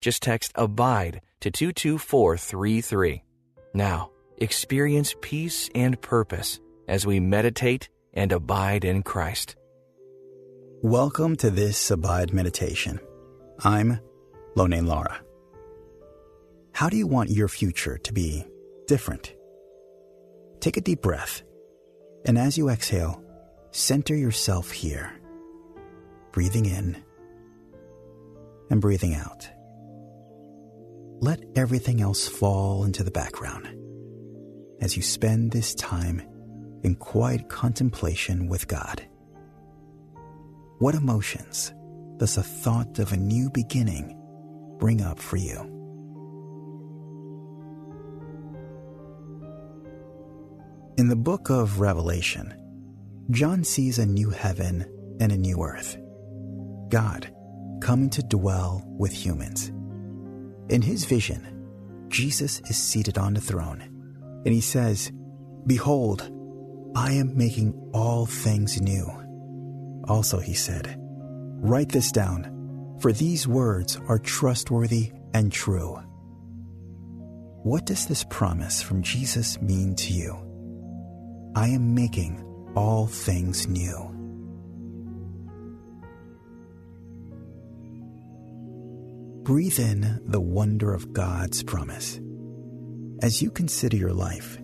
Just text ABIDE to 22433. Now, experience peace and purpose as we meditate and abide in Christ. Welcome to this Abide Meditation. I'm Lone Lara. How do you want your future to be different? Take a deep breath, and as you exhale, center yourself here, breathing in and breathing out. Let everything else fall into the background as you spend this time in quiet contemplation with God. What emotions does the thought of a new beginning bring up for you? In the book of Revelation, John sees a new heaven and a new earth. God coming to dwell with humans. In his vision, Jesus is seated on the throne, and he says, Behold, I am making all things new. Also, he said, Write this down, for these words are trustworthy and true. What does this promise from Jesus mean to you? I am making all things new. Breathe in the wonder of God's promise. As you consider your life,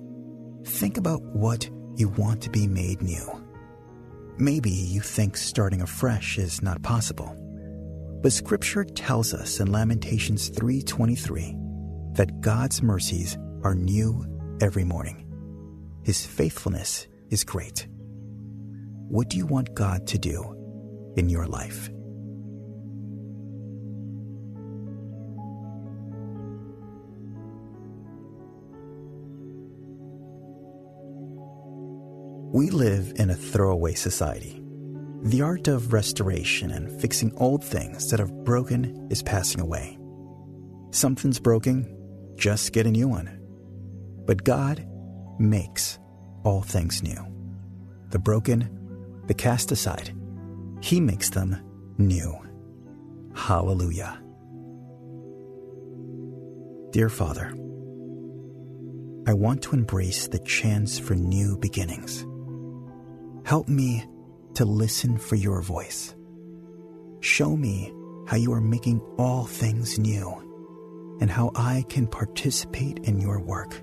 think about what you want to be made new. Maybe you think starting afresh is not possible. But scripture tells us in Lamentations 3:23 that God's mercies are new every morning. His faithfulness is great. What do you want God to do in your life? We live in a throwaway society. The art of restoration and fixing old things that have broken is passing away. Something's broken, just get a new one. But God makes all things new. The broken, the cast aside, He makes them new. Hallelujah. Dear Father, I want to embrace the chance for new beginnings. Help me to listen for your voice. Show me how you are making all things new and how I can participate in your work.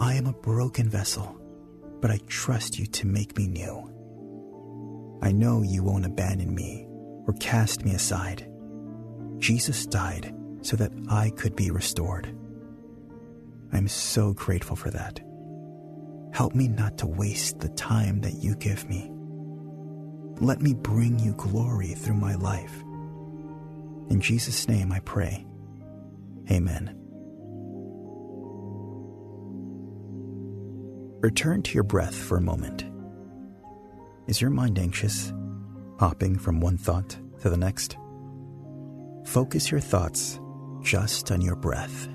I am a broken vessel, but I trust you to make me new. I know you won't abandon me or cast me aside. Jesus died so that I could be restored. I'm so grateful for that. Help me not to waste the time that you give me. Let me bring you glory through my life. In Jesus' name I pray. Amen. Return to your breath for a moment. Is your mind anxious, hopping from one thought to the next? Focus your thoughts just on your breath,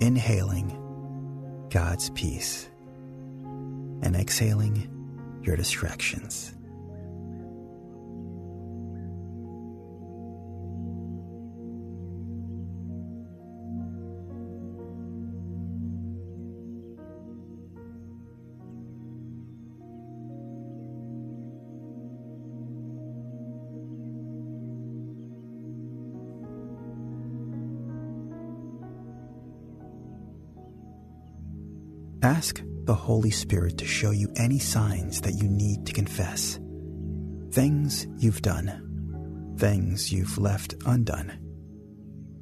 inhaling God's peace and exhaling your distractions. Ask the Holy Spirit to show you any signs that you need to confess. Things you've done, things you've left undone,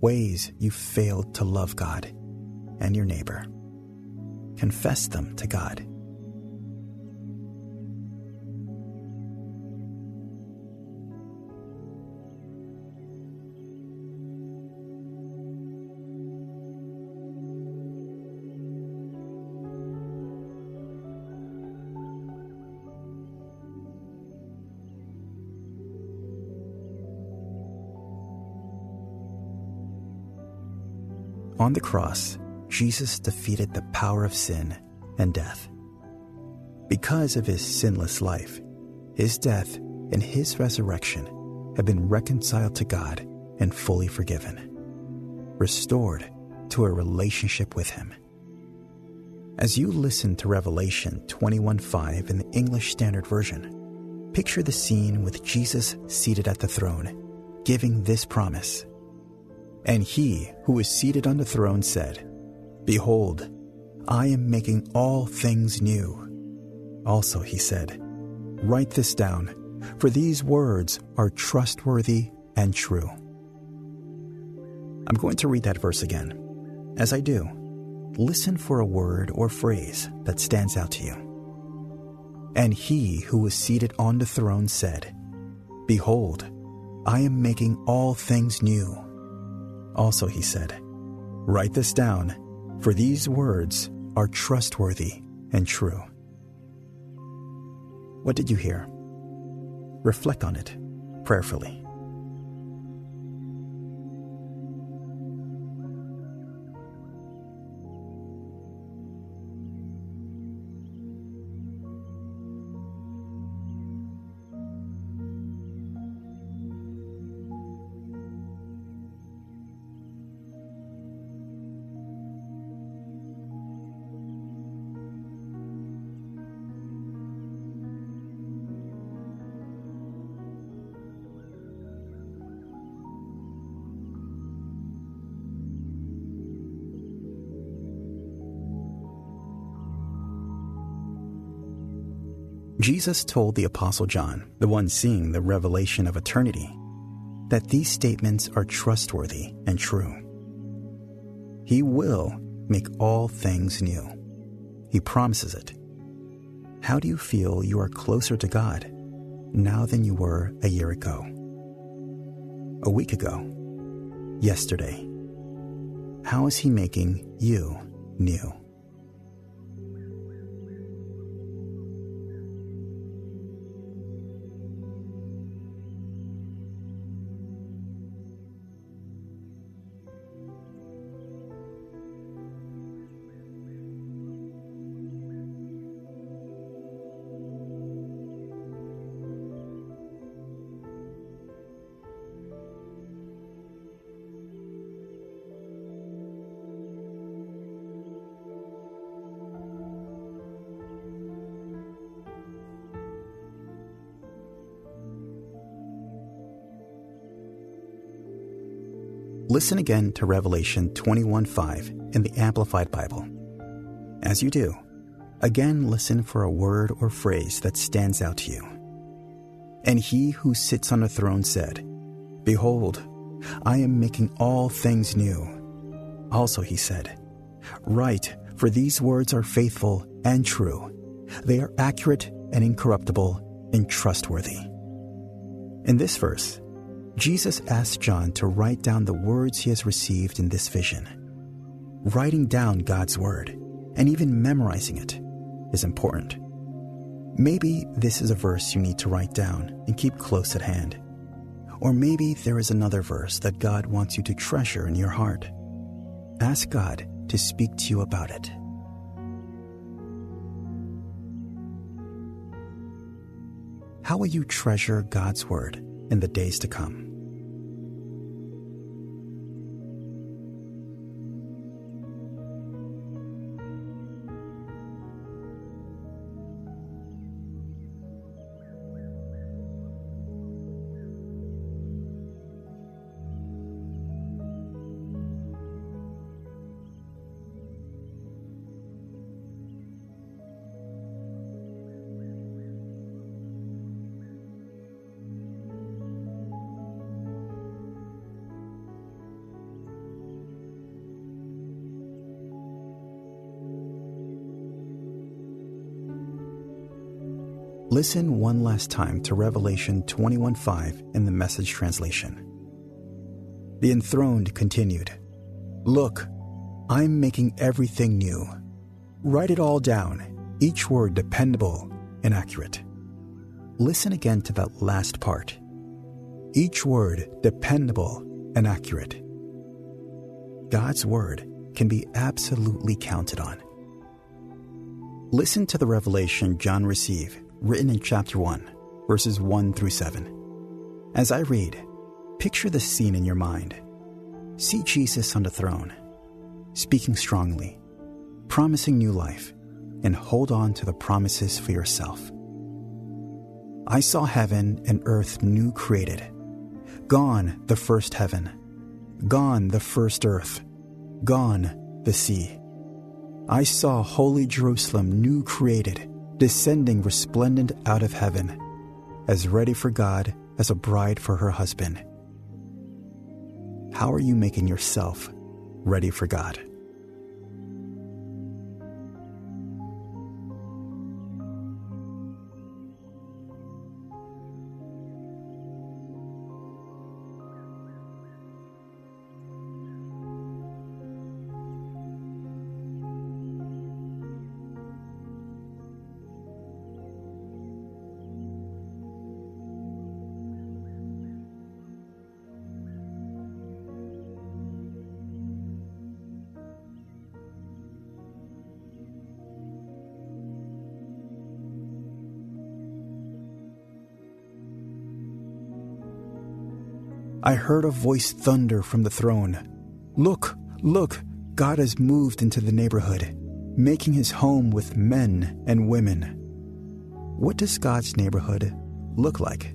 ways you've failed to love God and your neighbor. Confess them to God. On the cross, Jesus defeated the power of sin and death. Because of his sinless life, his death and his resurrection have been reconciled to God and fully forgiven, restored to a relationship with him. As you listen to Revelation 21:5 in the English Standard Version, picture the scene with Jesus seated at the throne, giving this promise. And he who is seated on the throne said, Behold, I am making all things new. Also, he said, Write this down, for these words are trustworthy and true. I'm going to read that verse again. As I do, listen for a word or phrase that stands out to you. And he who was seated on the throne said, Behold, I am making all things new. Also, he said, Write this down, for these words are trustworthy and true. What did you hear? Reflect on it prayerfully. Jesus told the Apostle John, the one seeing the revelation of eternity, that these statements are trustworthy and true. He will make all things new. He promises it. How do you feel you are closer to God now than you were a year ago? A week ago? Yesterday? How is He making you new? Listen again to Revelation 21:5 in the Amplified Bible. As you do, again listen for a word or phrase that stands out to you. And he who sits on the throne said, Behold, I am making all things new. Also he said, Write, for these words are faithful and true. They are accurate and incorruptible and trustworthy. In this verse, Jesus asked John to write down the words he has received in this vision. Writing down God's word and even memorizing it is important. Maybe this is a verse you need to write down and keep close at hand. Or maybe there is another verse that God wants you to treasure in your heart. Ask God to speak to you about it. How will you treasure God's word in the days to come? Listen one last time to Revelation 21:5 in the message translation. The enthroned continued, Look, I'm making everything new. Write it all down, each word dependable and accurate. Listen again to that last part. Each word dependable and accurate. God's Word can be absolutely counted on. Listen to the revelation John received, written in chapter 1, verses 1 through 7. As I read, picture the scene in your mind. See Jesus on the throne, speaking strongly, promising new life, and hold on to the promises for yourself. I saw heaven and earth new created. Gone the first heaven, gone the first earth, gone the sea. I saw holy Jerusalem new created, descending resplendent out of heaven, as ready for God as a bride for her husband. How are you making yourself ready for God? I heard a voice thunder from the throne Look, look, God has moved into the neighborhood, making his home with men and women. What does God's neighborhood look like?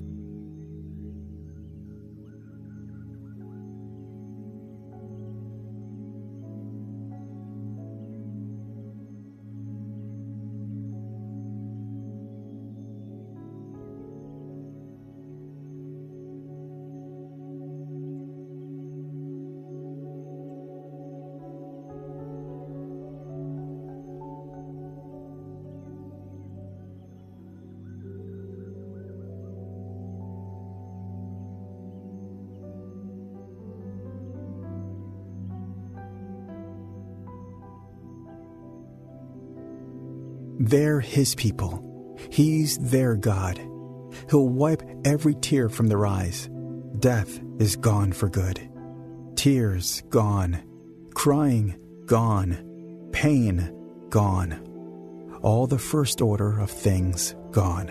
They're His people. He's their God. He'll wipe every tear from their eyes. Death is gone for good. Tears gone. Crying gone. Pain gone. All the first order of things gone.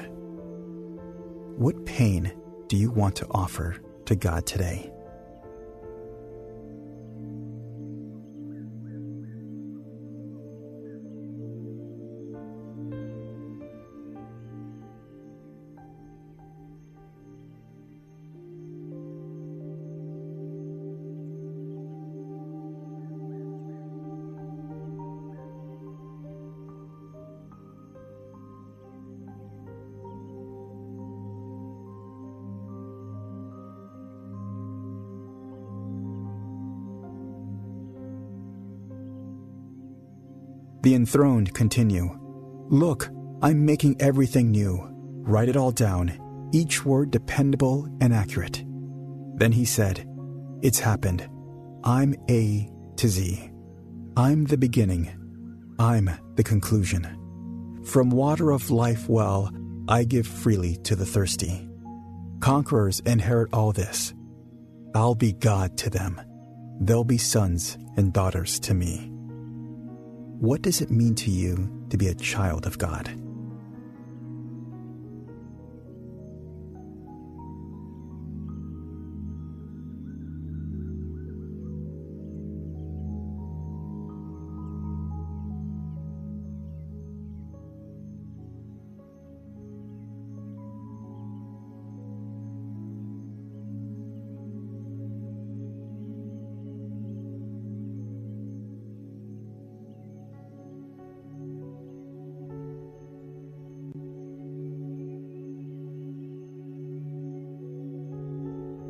What pain do you want to offer to God today? The enthroned continue. Look, I'm making everything new. Write it all down, each word dependable and accurate. Then he said, It's happened. I'm A to Z. I'm the beginning. I'm the conclusion. From water of life well, I give freely to the thirsty. Conquerors inherit all this. I'll be God to them. They'll be sons and daughters to me. What does it mean to you to be a child of God?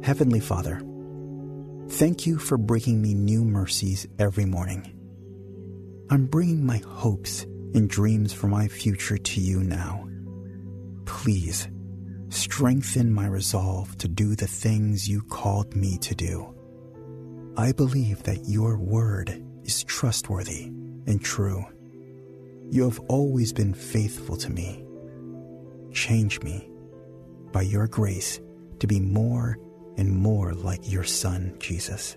Heavenly Father, thank you for bringing me new mercies every morning. I'm bringing my hopes and dreams for my future to you now. Please strengthen my resolve to do the things you called me to do. I believe that your word is trustworthy and true. You have always been faithful to me. Change me by your grace to be more and more like your Son, Jesus.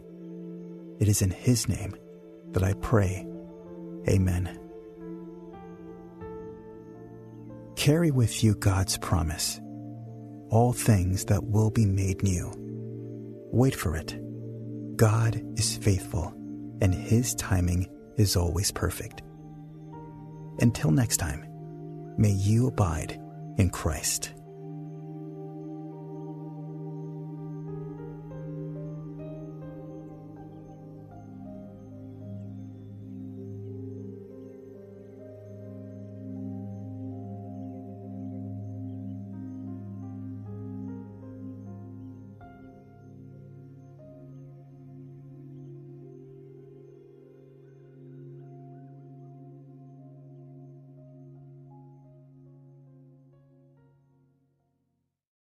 It is in His name that I pray. Amen. Carry with you God's promise all things that will be made new. Wait for it. God is faithful, and His timing is always perfect. Until next time, may you abide in Christ.